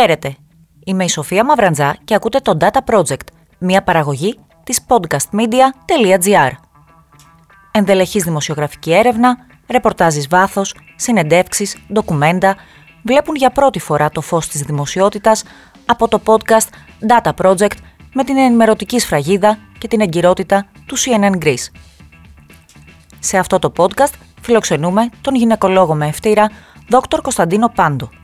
Χαίρετε! Είμαι η Σοφία Μαυραντζά και ακούτε το Data Project, μια παραγωγή της podcastmedia.gr. Ενδελεχής δημοσιογραφική έρευνα, ρεπορτάζεις βάθος, συνεντεύξεις, ντοκουμέντα βλέπουν για πρώτη φορά το φως της δημοσιότητας από το podcast Data Project με την ενημερωτική σφραγίδα και την εγκυρότητα του CNN Greece. Σε αυτό το podcast φιλοξενούμε τον γυναικολόγο με ευτήρα Δ. Κωνσταντίνο Πάντο.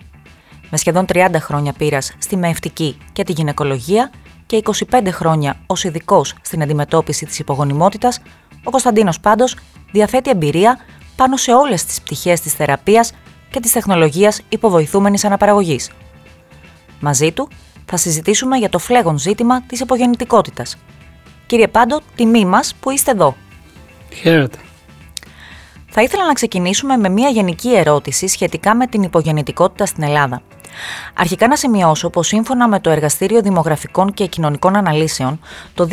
Με σχεδόν 30 χρόνια πείρας στη μεευτική και τη γυναικολογία και 25 χρόνια ως ειδικός στην αντιμετώπιση της υπογονιμότητας, ο Κωνσταντίνος Πάντος διαθέτει εμπειρία πάνω σε όλες τις πτυχές της θεραπείας και της τεχνολογίας υποβοηθούμενης αναπαραγωγής. Μαζί του θα συζητήσουμε για το φλέγον ζήτημα της υπογεννητικότητας. Κύριε Πάντο, τιμή μας που είστε εδώ. Χαίρετε. Θα ήθελα να ξεκινήσουμε με μια γενική ερώτηση σχετικά με την υπογεννητικότητα στην Ελλάδα. Αρχικά να σημειώσω πως σύμφωνα με το Εργαστήριο Δημογραφικών και Κοινωνικών Αναλύσεων, το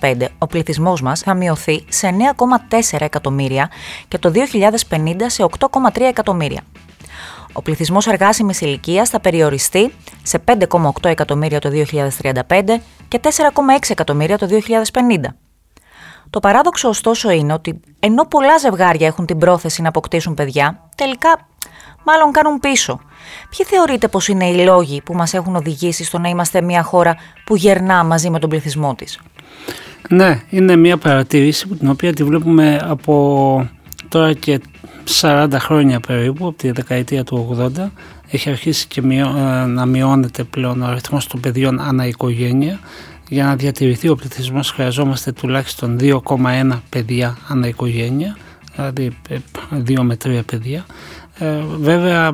2035 ο πληθυσμός μας θα μειωθεί σε 9,4 εκατομμύρια και το 2050 σε 8,3 εκατομμύρια. Ο πληθυσμός εργάσιμης ηλικίας θα περιοριστεί σε 5,8 εκατομμύρια το 2035 και 4,6 εκατομμύρια το 2050. Το παράδοξο ωστόσο είναι ότι ενώ πολλά ζευγάρια έχουν την πρόθεση να αποκτήσουν παιδιά, τελικά μάλλον κάνουν πίσω. Ποιοι θεωρείτε πως είναι οι λόγοι που μας έχουν οδηγήσει στο να είμαστε μια χώρα που γερνά μαζί με τον πληθυσμό της; Ναι, είναι μια παρατήρηση την οποία τη βλέπουμε από τώρα και 40 χρόνια περίπου, από τη δεκαετία του 80. Έχει αρχίσει και ε, να μειώνεται πλέον ο αριθμός των παιδιών ανά οικογένεια για να διατηρηθεί ο πληθυσμός χρειαζόμαστε τουλάχιστον 2,1 παιδιά ανά οικογένεια, δηλαδή 2 ε, με 3 παιδιά. Ε, βέβαια,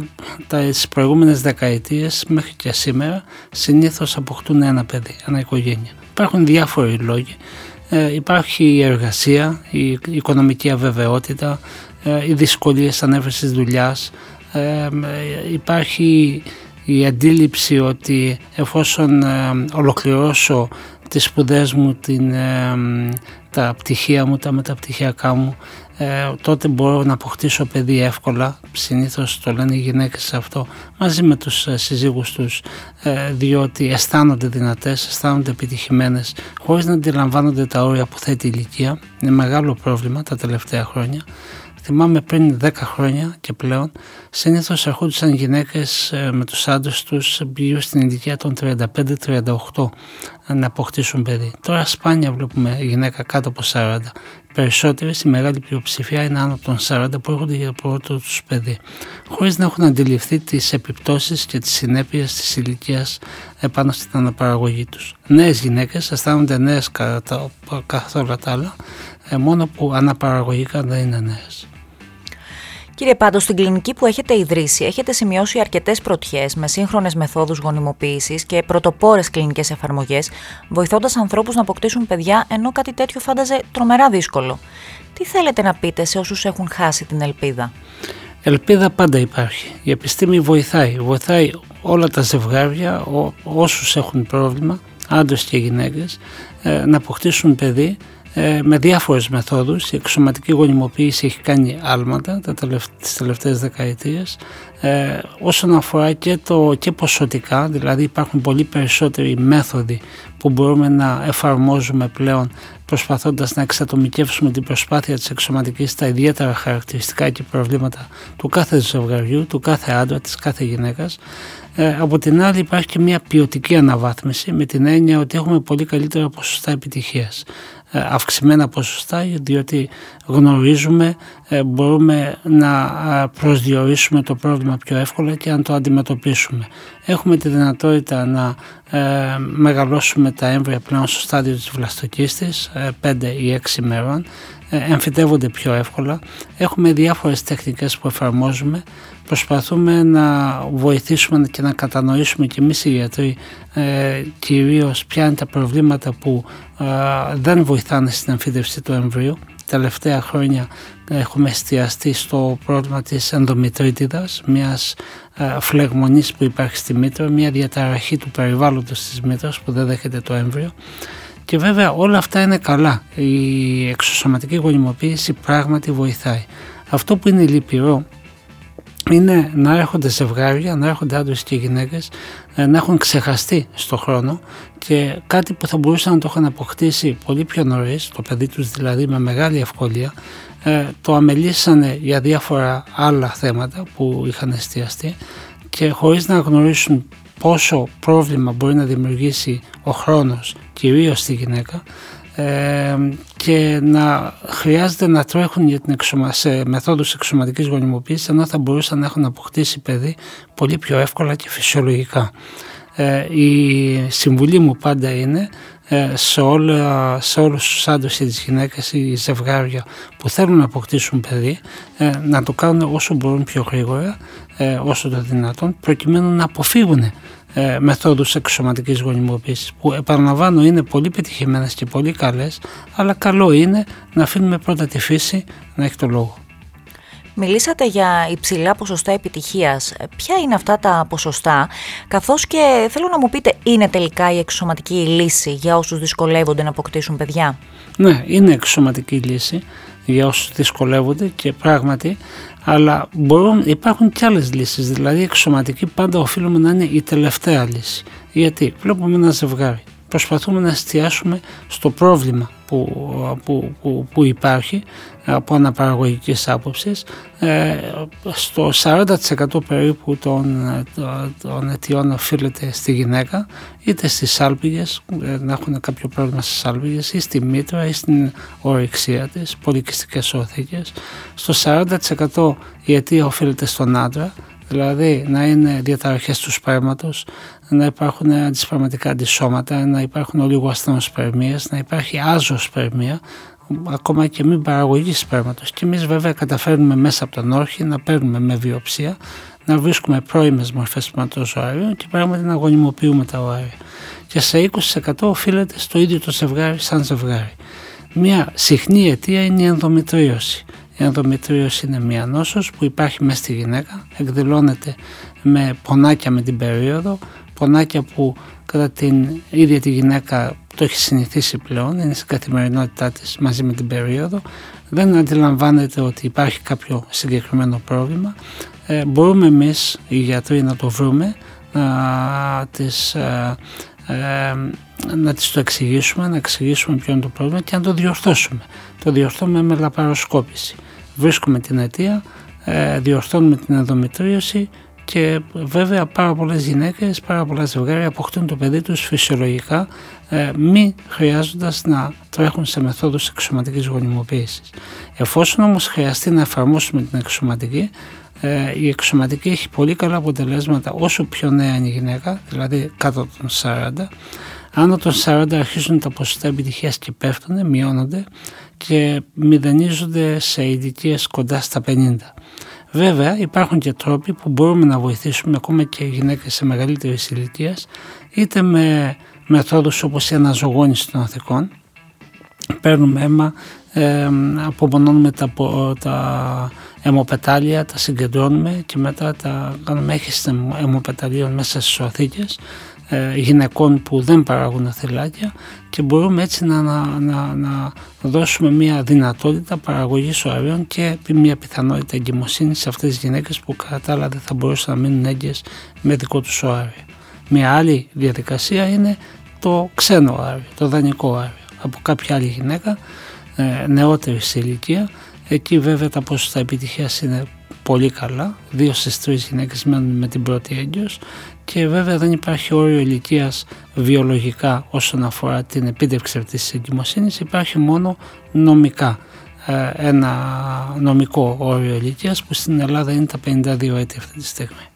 τις προηγούμενες δεκαετίες μέχρι και σήμερα συνήθως αποκτούν ένα παιδί, ένα οικογένεια. Υπάρχουν διάφοροι λόγοι. Ε, υπάρχει η εργασία, η οικονομική αβεβαιότητα, ε, οι δυσκολίες ανέβρεσης δουλειάς, ε, υπάρχει η αντίληψη ότι εφόσον ε, ολοκληρώσω τις σπουδές μου, την, ε, τα πτυχία μου, τα μεταπτυχιακά μου, ε, τότε μπορώ να αποκτήσω παιδί εύκολα, συνήθως το λένε οι γυναίκες αυτό, μαζί με τους συζύγους τους, διότι αισθάνονται δυνατές, αισθάνονται επιτυχημένες, χωρίς να αντιλαμβάνονται τα όρια που θέτει η ηλικία. Είναι μεγάλο πρόβλημα τα τελευταία χρόνια. Θυμάμαι πριν 10 χρόνια και πλέον, συνήθως ερχόντουσαν γυναίκες ε, με τους άντρες τους γύρω στην ηλικία των 35-38 να αποκτήσουν παιδί. Τώρα σπάνια βλέπουμε γυναίκα κάτω από 40. Περισσότερες, η μεγάλη πλειοψηφία είναι άνω από των 40 που έρχονται για πρώτο τους παιδί, χωρίς να έχουν αντιληφθεί τις επιπτώσεις και τις συνέπειες της ηλικίας επάνω στην αναπαραγωγή τους. Νέες γυναίκες αισθάνονται νέες καθ' όλα τα άλλα, ε, μόνο που αναπαραγωγικά δεν είναι νέες. Κύριε Πάντο, στην κλινική που έχετε ιδρύσει, έχετε σημειώσει αρκετές πρωτιές με σύγχρονες μεθόδους γονιμοποίησης και πρωτοπόρες κλινικές εφαρμογές, βοηθώντας ανθρώπους να αποκτήσουν παιδιά, ενώ κάτι τέτοιο φάνταζε τρομερά δύσκολο. Τι θέλετε να πείτε σε όσους έχουν χάσει την ελπίδα; Ελπίδα πάντα υπάρχει. Η επιστήμη βοηθάει. Βοηθάει όλα τα ζευγάρια, όσους έχουν πρόβλημα, άντρες και γυναίκες, ε, να αποκτήσουν παιδί ε, με διάφορες μεθόδους. Η εξωματική γονιμοποίηση έχει κάνει άλματα τα τις τελευταίες δεκαετίες. Ε, όσον αφορά και, το, και ποσοτικά, δηλαδή υπάρχουν πολύ περισσότεροι μέθοδοι που μπορούμε να εφαρμόζουμε πλέον προσπαθώντας να εξατομικεύσουμε την προσπάθεια της εξωματικής στα ιδιαίτερα χαρακτηριστικά και προβλήματα του κάθε ζευγαριού, του κάθε άντρα, της κάθε γυναίκας. Ε, από την άλλη υπάρχει και μια ποιοτική αναβάθμιση με την έννοια ότι έχουμε πολύ καλύτερα ποσοστά επιτυχίας. Ε, αυξημένα ποσοστά διότι γνωρίζουμε, ε, μπορούμε να ε, προσδιορίσουμε το πρόβλημα πιο εύκολα και να το αντιμετωπίσουμε. Έχουμε τη δυνατότητα να μεγαλώσουμε τα έμβρια πλέον στο στάδιο της βλαστοκίστης 5 ή 6 ημέρων εμφυτεύονται πιο εύκολα. Έχουμε διάφορες τεχνικές που εφαρμόζουμε. Προσπαθούμε να βοηθήσουμε και να κατανοήσουμε και εμείς οι γιατροί ε, κυρίως ποια είναι τα προβλήματα που ε, δεν βοηθάνε στην εμφύτευση του εμβρίου. Τα τελευταία χρόνια έχουμε εστιαστεί στο πρόβλημα της ενδομητρίτιδας, μιας ε, φλεγμονής που υπάρχει στη μήτρα, μια διαταραχή του περιβάλλοντος της μήτρας που δεν δέχεται το έμβριο. Και βέβαια όλα αυτά είναι καλά. Η εξωσωματική γονιμοποίηση πράγματι βοηθάει. Αυτό που είναι λυπηρό είναι να έρχονται ζευγάρια, να έρχονται άντρες και γυναίκες ε, να έχουν ξεχαστεί στο χρόνο και κάτι που θα μπορούσαν να το είχαν αποκτήσει πολύ πιο νωρίς, το παιδί τους δηλαδή με μεγάλη ευκολία, ε, το αμελήσανε για διάφορα άλλα θέματα που είχαν εστιαστεί και χωρίς να γνωρίσουν πόσο πρόβλημα μπορεί να δημιουργήσει ο χρόνος κυρίως στη γυναίκα ε, και να χρειάζεται να τρέχουν για την εξωμα, σε μεθόδους εξωματικής γονιμοποίησης ενώ θα μπορούσαν να έχουν αποκτήσει παιδί πολύ πιο εύκολα και φυσιολογικά. Ε, η συμβουλή μου πάντα είναι ε, σε, όλα, σε όλους τους άντρες ή τις γυναίκες ή ζευγάρια που θέλουν να αποκτήσουν παιδί ε, να το κάνουν όσο μπορούν πιο γρήγορα ε, όσο το δυνατόν προκειμένου να αποφύγουν ε, μεθόδους εξωματικής γονιμοποίησης που επαναλαμβάνω είναι πολύ πετυχημένες και πολύ καλές αλλά καλό είναι να αφήνουμε πρώτα τη φύση να έχει το λόγο. Μιλήσατε για υψηλά ποσοστά επιτυχίας. Ποια είναι αυτά τα ποσοστά, καθώς και θέλω να μου πείτε, είναι τελικά η εξωματική λύση για όσους δυσκολεύονται να αποκτήσουν παιδιά; Ναι, είναι εξωματική λύση για όσους δυσκολεύονται και πράγματι, αλλά μπορούν, υπάρχουν και άλλες λύσεις, δηλαδή η εξωματική πάντα οφείλουμε να είναι η τελευταία λύση. Γιατί βλέπουμε ένα ζευγάρι, προσπαθούμε να εστιάσουμε στο πρόβλημα που, που, που, που υπάρχει από αναπαραγωγικής άποψης ε, στο 40% περίπου των, των αιτιών οφείλεται στη γυναίκα είτε στις σάλπιγες ε, να έχουν κάποιο πρόβλημα στις σάλπιγες ή στη μήτρα ή στην ορεξία της πολυκυστικές οθήκες. Στο 40% η αιτία οφείλεται στον άντρα δηλαδή να είναι διαταραχές του σπέρματος, να υπάρχουν αντισπερματικά αντισώματα, να υπάρχουν ολιγοασθενοσπερμίες, να υπάρχει άζωσπερμία, ακόμα και μη παραγωγή σπέρματος. Και εμείς βέβαια καταφέρνουμε μέσα από τον όρχη να παίρνουμε με βιοψία, να βρίσκουμε πρώιμες μορφές σπερματοζωάριων και πράγματι να γονιμοποιούμε τα οάρια. Και σε 20% οφείλεται στο ίδιο το ζευγάρι σαν ζευγάρι. Μια συχνή αιτία είναι η ενδομητρίωση. Η ενδομητρίωση είναι μια νόσος που υπάρχει μέσα στη γυναίκα, εκδηλώνεται με πονάκια με την περίοδο, πονάκια που κατά την ίδια τη γυναίκα το έχει συνηθίσει πλέον, είναι στην καθημερινότητά της μαζί με την περίοδο, δεν αντιλαμβάνεται ότι υπάρχει κάποιο συγκεκριμένο πρόβλημα. Ε, μπορούμε εμείς οι γιατροί να το βρούμε, να τις, ε, ε, να τις το εξηγήσουμε, να εξηγήσουμε ποιο είναι το πρόβλημα και να το διορθώσουμε. Το διορθώνουμε με λαπαροσκόπηση. Βρίσκουμε την αιτία, ε, διορθώνουμε την ενδομητρίωση και βέβαια πάρα πολλές γυναίκες, πάρα πολλά ζευγάρια αποκτούν το παιδί τους φυσιολογικά ε, μη χρειάζοντας να τρέχουν σε μεθόδους εξωματικής γονιμοποίησης. Εφόσον όμως χρειαστεί να εφαρμόσουμε την εξωματική, ε, η εξωματική έχει πολύ καλά αποτελέσματα όσο πιο νέα είναι η γυναίκα, δηλαδή κάτω των 40. Άνω των 40 αρχίζουν τα ποσοστά επιτυχίας και πέφτουν, μειώνονται και μηδενίζονται σε ηλικίες κοντά στα 50. Βέβαια υπάρχουν και τρόποι που μπορούμε να βοηθήσουμε ακόμα και γυναίκες σε μεγαλύτερη ηλικία είτε με μεθόδους όπως η αναζωγόνηση των αθηκών. Παίρνουμε αίμα, ε, απομονώνουμε τα, τα αιμοπετάλια, τα συγκεντρώνουμε και μετά τα κάνουμε έχηση αιμοπεταλίων μέσα στις οθήκες. ε, γυναικών που δεν παράγουν θελάκια και μπορούμε έτσι να, να, να, να δώσουμε μια δυνατότητα παραγωγής οαρίων και μια πιθανότητα εγκυμοσύνης σε αυτές τις γυναίκες που κατά άλλα δεν θα μπορούσαν να μείνουν έγκυες με δικό τους οάριο. Μια άλλη διαδικασία είναι το ξένο οάριο, το δανεικό οάριο από κάποια άλλη γυναίκα ε, νεότερη σε ηλικία εκεί βέβαια τα ποσοστά επιτυχίας είναι πολύ καλά. Δύο στις τρεις γυναίκες μένουν με την πρώτη έγκυος και βέβαια δεν υπάρχει όριο ηλικίας βιολογικά όσον αφορά την επίτευξη αυτής της εγκυμοσύνης. Υπάρχει μόνο νομικά ε, ένα νομικό όριο ηλικίας που στην Ελλάδα είναι τα 52 έτη αυτή τη στιγμή.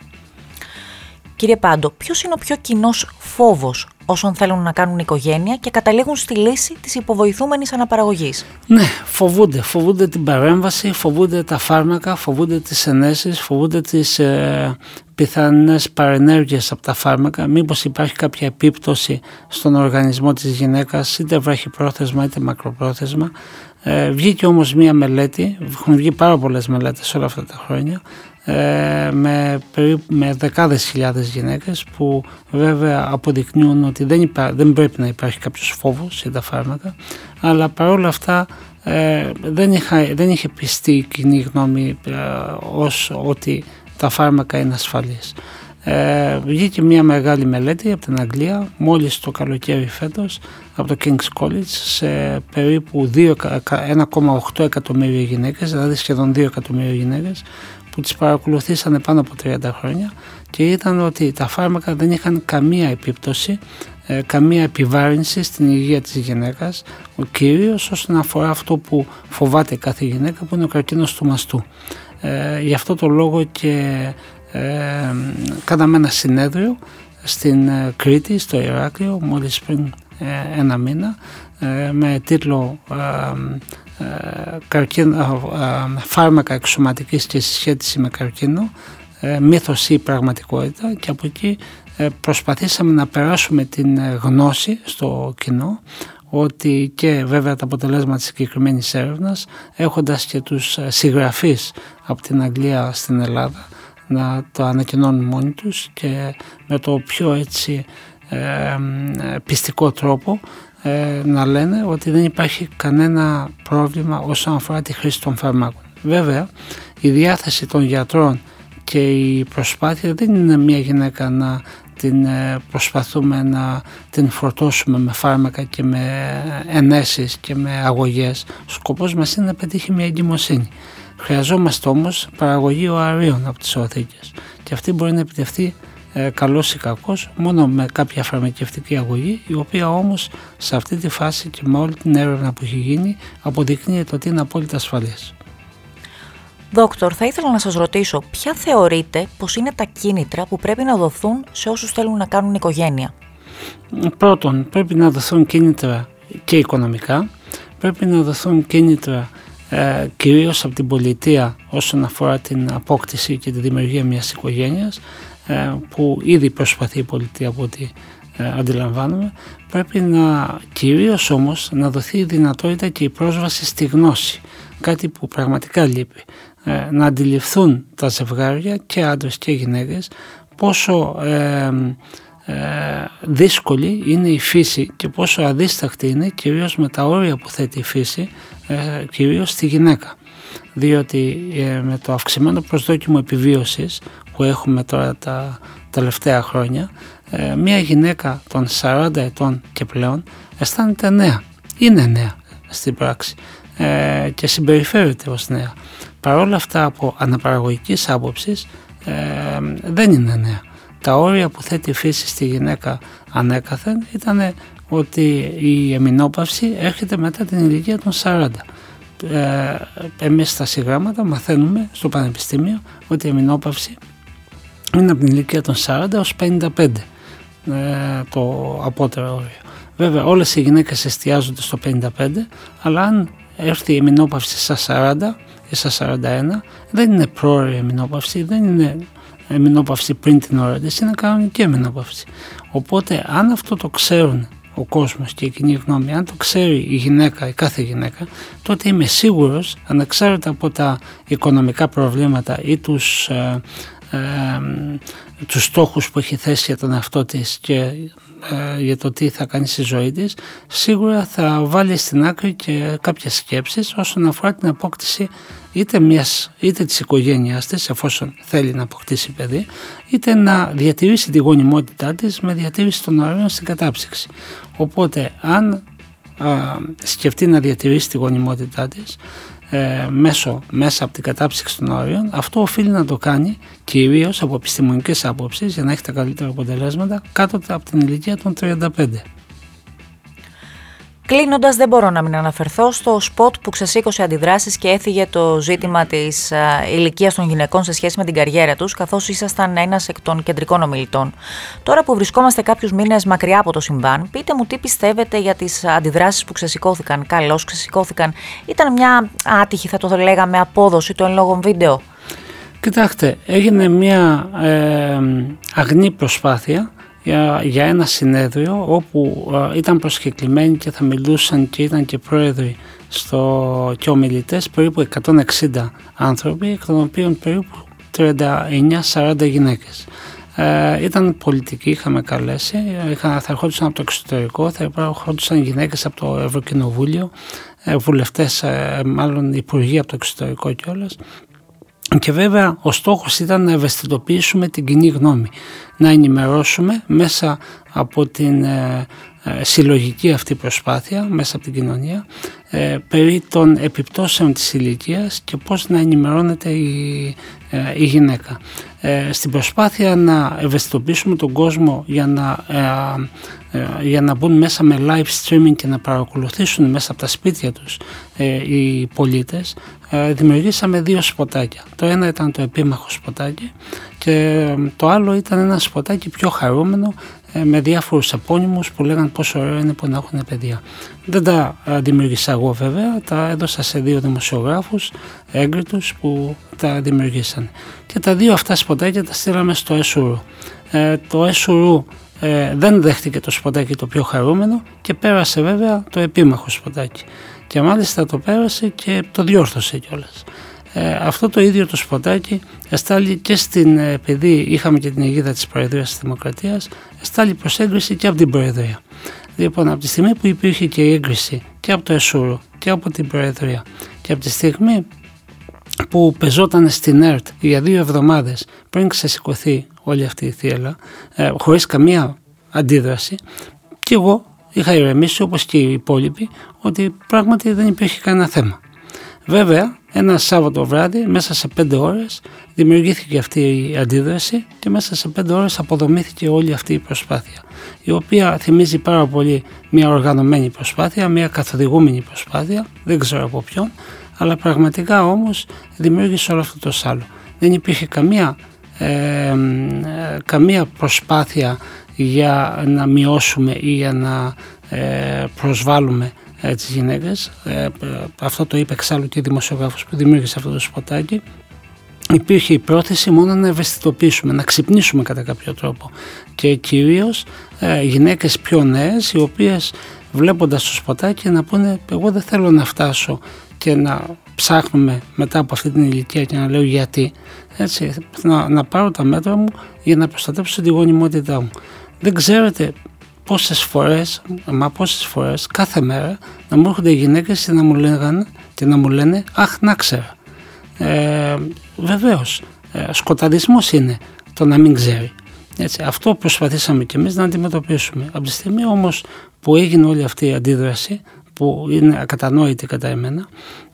Κύριε Πάντο, ποιος είναι ο πιο κοινός φόβος όσων θέλουν να κάνουν οικογένεια και καταλήγουν στη λύση της υποβοηθούμενης αναπαραγωγής; Ναι, φοβούνται. Φοβούνται την παρέμβαση, φοβούνται τα φάρμακα, φοβούνται τις ενέσεις, φοβούνται τις ε, πιθανές παρενέργειες από τα φάρμακα. Μήπως υπάρχει κάποια επίπτωση στον οργανισμό της γυναίκας, είτε βραχυπρόθεσμα είτε μακροπρόθεσμα. Ε, βγήκε όμως μία μελέτη, έχουν βγει πάρα πολλές μελέτες όλα αυτά τα χρόνια, ε, με, περίπου, με δεκάδες χιλιάδες γυναίκες που βέβαια αποδεικνύουν ότι δεν, δεν πρέπει να υπάρχει κάποιος φόβος για τα φάρμακα αλλά παρόλα αυτά ε, δεν, είχα, δεν είχε πιστεί η κοινή γνώμη ε, ως ότι τα φάρμακα είναι ασφαλείς. Ε, βγήκε μια μεγάλη μελέτη από την Αγγλία μόλις το καλοκαίρι φέτος από το King's College σε περίπου 1,8 εκατομμύρια γυναίκες, δηλαδή σχεδόν 2 εκατομμύρια γυναίκες που τις παρακολουθήσανε πάνω από 30 χρόνια και ήταν ότι τα φάρμακα δεν είχαν καμία επίπτωση, ε, καμία επιβάρυνση στην υγεία της γυναίκας, ο κυρίως όσον αφορά αυτό που φοβάται κάθε γυναίκα που είναι ο καρκίνος του μαστού. Ε, γι' αυτό το λόγο και ε, κάναμε ένα συνέδριο στην ε, Κρήτη, στο Ηράκλειο, μόλις πριν ε, ένα μήνα με τίτλο «Φάρμακα εξωματικής και συσχέτιση με καρκίνο, μύθος ή πραγματικότητα» και από εκεί προσπαθήσαμε να περάσουμε την γνώση στο κοινό ότι και βέβαια τα αποτελέσματα της συγκεκριμένης έρευνας έχοντας και τους συγγραφείς από την Αγγλία στην Ελλάδα να το ανακοινώνουν μόνοι τους και με το πιο έτσι ε, πιστικό τρόπο ε, να λένε ότι δεν υπάρχει κανένα πρόβλημα όσον αφορά τη χρήση των φαρμάκων. Βέβαια, η διάθεση των γιατρών και η προσπάθεια δεν είναι μια γυναίκα να την ε, προσπαθούμε να την φορτώσουμε με φάρμακα και με ενέσεις και με αγωγές. Ο σκοπός μας είναι να πετύχει μια εγκυμοσύνη. Χρειαζόμαστε όμως παραγωγή οαρίων από τις οθήκες και αυτή μπορεί να επιτευχθεί ε, καλός ή κακός μόνο με κάποια φαρμακευτική αγωγή η οποία όμως σε αυτή τη φάση και με όλη την έρευνα που έχει γίνει αποδεικνύεται ότι είναι απόλυτα ασφαλής. Δόκτωρ, θα ήθελα να σας ρωτήσω ποια θεωρείτε πως είναι τα κίνητρα που πρέπει να δοθούν σε όσους θέλουν να κάνουν οικογένεια; Πρώτον, πρέπει να δοθούν κίνητρα και οικονομικά, πρέπει να δοθούν κίνητρα ε, κυρίως από την πολιτεία όσον αφορά την απόκτηση και τη δημιουργία μιας οικογένειας ε, που ήδη προσπαθεί η πολιτεία από ό,τι ε, αντιλαμβάνομαι πρέπει να κυρίως όμως να δοθεί η δυνατότητα και η πρόσβαση στη γνώση. Κάτι που πραγματικά λείπει. Ε, να αντιληφθούν τα ζευγάρια και άντρες και γυναίκες πόσο ε, δύσκολη είναι η φύση και πόσο αδίσταχτη είναι κυρίως με τα όρια που θέτει η φύση ε, κυρίως στη γυναίκα διότι ε, με το αυξημένο προσδόκιμο επιβίωσης που έχουμε τώρα τα τελευταία χρόνια ε, μια γυναίκα των 40 ετών και πλέον αισθάνεται νέα, είναι νέα στην πράξη ε, και συμπεριφέρεται ως νέα. Παρόλα αυτά από αναπαραγωγικής άποψης ε, δεν είναι νέα. Τα όρια που θέτει η φύση στη γυναίκα ανέκαθεν ήταν ότι η εμεινόπαυση έρχεται μετά την ηλικία των 40. Ε, εμείς στα συγγράμματα μαθαίνουμε στο πανεπιστήμιο ότι η εμεινόπαυση είναι από την ηλικία των 40 έως 55 ε, το απότερο όριο. Βέβαια όλες οι γυναίκες εστιάζονται στο 55 αλλά αν έρθει η εμεινόπαυση στα 40 ή στα 41 δεν είναι πρόωρη εμεινόπαυση, δεν είναι εμεινόπαυση πριν την ώρα της, είναι κανονική εμεινόπαυση. Οπότε αν αυτό το ξέρουν ο κόσμος και η κοινή γνώμη, αν το ξέρει η γυναίκα, η κάθε γυναίκα, τότε είμαι σίγουρος, ανεξάρτητα από τα οικονομικά προβλήματα ή τους, ε, ε, τους στόχους που έχει θέσει για τον εαυτό της και ε, για το τι θα κάνει στη ζωή της, σίγουρα θα βάλει στην άκρη και κάποιες σκέψεις όσον αφορά την απόκτηση είτε, μιας, είτε της οικογένειάς της εφόσον θέλει να αποκτήσει παιδί είτε να διατηρήσει τη γονιμότητά της με διατήρηση των ωραίων στην κατάψυξη. Οπότε αν α, σκεφτεί να διατηρήσει τη γονιμότητά της ε, μέσω, μέσα από την κατάψυξη των όριων, αυτό οφείλει να το κάνει κυρίως από επιστημονικές άποψεις για να έχει τα καλύτερα αποτελέσματα κάτω από την ηλικία των 35. Κλείνοντας, δεν μπορώ να μην αναφερθώ στο σποτ που ξεσήκωσε αντιδράσεις και έφυγε το ζήτημα της ηλικίας των γυναικών σε σχέση με την καριέρα τους, καθώς ήσασταν ένας εκ των κεντρικών ομιλητών. Τώρα που βρισκόμαστε κάποιους μήνες μακριά από το συμβάν, πείτε μου τι πιστεύετε για τις αντιδράσεις που ξεσηκώθηκαν. Καλώς ξεσηκώθηκαν. Ήταν μια άτυχη, θα το λέγαμε, απόδοση των λόγων βίντεο. Κοιτάξτε, έγινε μια ε, αγνή προσπάθεια για, για ένα συνέδριο όπου ε, ήταν προσκεκλημένοι και θα μιλούσαν και ήταν και πρόεδροι στο, και ομιλητές περίπου 160 άνθρωποι, εκ των οποίων περίπου 39-40 γυναίκες. Ε, ήταν πολιτικοί, είχαμε καλέσει, είχαν, θα ερχόντουσαν από το εξωτερικό, θα ερχόντουσαν γυναίκες από το Ευρωκοινοβούλιο, ε, βουλευτές, ε, μάλλον υπουργοί από το εξωτερικό κιόλας Και βέβαια ο στόχος ήταν να ευαισθητοποιήσουμε την κοινή γνώμη, να ενημερώσουμε μέσα από την ε, ε, συλλογική αυτή προσπάθεια, μέσα από την κοινωνία, ε, περί των επιπτώσεων της ηλικίας και πώς να ενημερώνεται η, η γυναίκα. Στην προσπάθεια να ευαισθητοποιήσουμε τον κόσμο για να, για να μπουν μέσα με live streaming και να παρακολουθήσουν μέσα από τα σπίτια τους οι πολίτες, ε, δημιουργήσαμε δύο σποτάκια. Το ένα ήταν το επίμαχο σποτάκι και το άλλο ήταν ένα σποτάκι πιο χαρούμενο ε, με διάφορους επώνυμους που λέγαν πόσο ωραίο είναι που να έχουν παιδιά. Δεν τα ε, δημιουργήσα εγώ βέβαια, τα έδωσα σε δύο δημοσιογράφους έγκριτους που τα δημιουργήσαν. Και τα δύο αυτά σποτάκια τα στείλαμε στο ΕΣΟΥΡΟΥ. το ΕΣΟΥΡΟΥ δεν δέχτηκε το σποτάκι το πιο χαρούμενο και πέρασε βέβαια το επίμαχο σποτάκι και μάλιστα το πέρασε και το διόρθωσε κιόλας. Ε, αυτό το ίδιο το σποτάκι εστάλει και στην, ε, επειδή είχαμε και την αιγίδα της Προεδρίας της Δημοκρατίας, εστάλει προς έγκριση και από την Προεδρία. Λοιπόν, από τη στιγμή που υπήρχε και η έγκριση και από το ΕΣΟΥΡΟ και από την Προεδρία και από τη στιγμή που πεζόταν στην ΕΡΤ για δύο εβδομάδες πριν ξεσηκωθεί όλη αυτή η θύελα, ε, χωρίς καμία αντίδραση, και εγώ είχα ηρεμήσει όπως και οι υπόλοιποι ότι πράγματι δεν υπήρχε κανένα θέμα. Βέβαια, ένα Σάββατο βράδυ, μέσα σε πέντε ώρες, δημιουργήθηκε αυτή η αντίδραση και μέσα σε πέντε ώρες αποδομήθηκε όλη αυτή η προσπάθεια, η οποία θυμίζει πάρα πολύ μια οργανωμένη προσπάθεια, μια καθοδηγούμενη προσπάθεια, δεν ξέρω από ποιον, αλλά πραγματικά όμως δημιούργησε όλο αυτό το σάλο. Δεν υπήρχε καμία, ε, καμία προσπάθεια για να μειώσουμε ή για να ε, προσβάλλουμε ε, τις γυναίκες. Ε, αυτό το είπε εξάλλου και ο δημοσιογράφος που δημιούργησε αυτό το σποτάκι. Υπήρχε η πρόθεση μόνο να ευαισθητοποιήσουμε, να ξυπνήσουμε κατά κάποιο τρόπο και κυρίως ε, γυναίκες πιο νέες οι οποίες βλέποντας το σποτάκι να πούνε εγώ δεν θέλω να φτάσω και να ψάχνουμε μετά από αυτή την ηλικία και να λέω γιατί έτσι, να, να πάρω τα μέτρα μου για να προστατέψω τη γονιμότητά μου. Δεν ξέρετε πόσες φορές, μα πόσες φορές κάθε μέρα να μου έρχονται οι γυναίκες και να μου λέγανε και να μου λένε αχ να ξέρω. Ε, βεβαίως, ε, σκοταδισμός είναι το να μην ξέρει. Έτσι, αυτό προσπαθήσαμε και εμείς να αντιμετωπίσουμε. Από τη στιγμή όμως που έγινε όλη αυτή η αντίδραση που είναι ακατανόητη κατά εμένα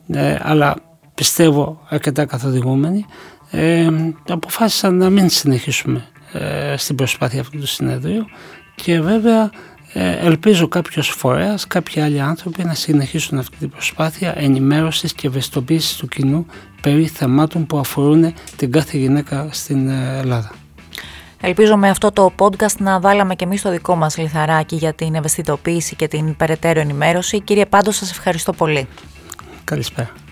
ε, αλλά πιστεύω αρκετά καθοδηγούμενη ε, αποφάσισα να μην συνεχίσουμε ε, στην προσπάθεια αυτού του συνέδριου και βέβαια ε, ελπίζω κάποιος φορέας, κάποιοι άλλοι άνθρωποι να συνεχίσουν αυτή την προσπάθεια ενημέρωσης και ευαισθητοποίησης του κοινού περί θεμάτων που αφορούν την κάθε γυναίκα στην ε, Ελλάδα. Ελπίζω με αυτό το podcast να βάλαμε και εμείς το δικό μας λιθαράκι για την ευαισθητοποίηση και την περαιτέρω ενημέρωση. Κύριε Πάντος, σας ευχαριστώ πολύ. Καλησπέρα.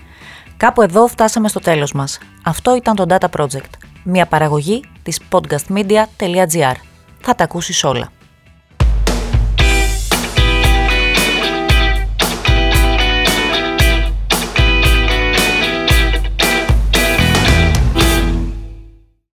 Κάπου εδώ φτάσαμε στο τέλος μας. Αυτό ήταν το Data Project, μια παραγωγή της podcastmedia.gr. Θα τα ακούσεις όλα.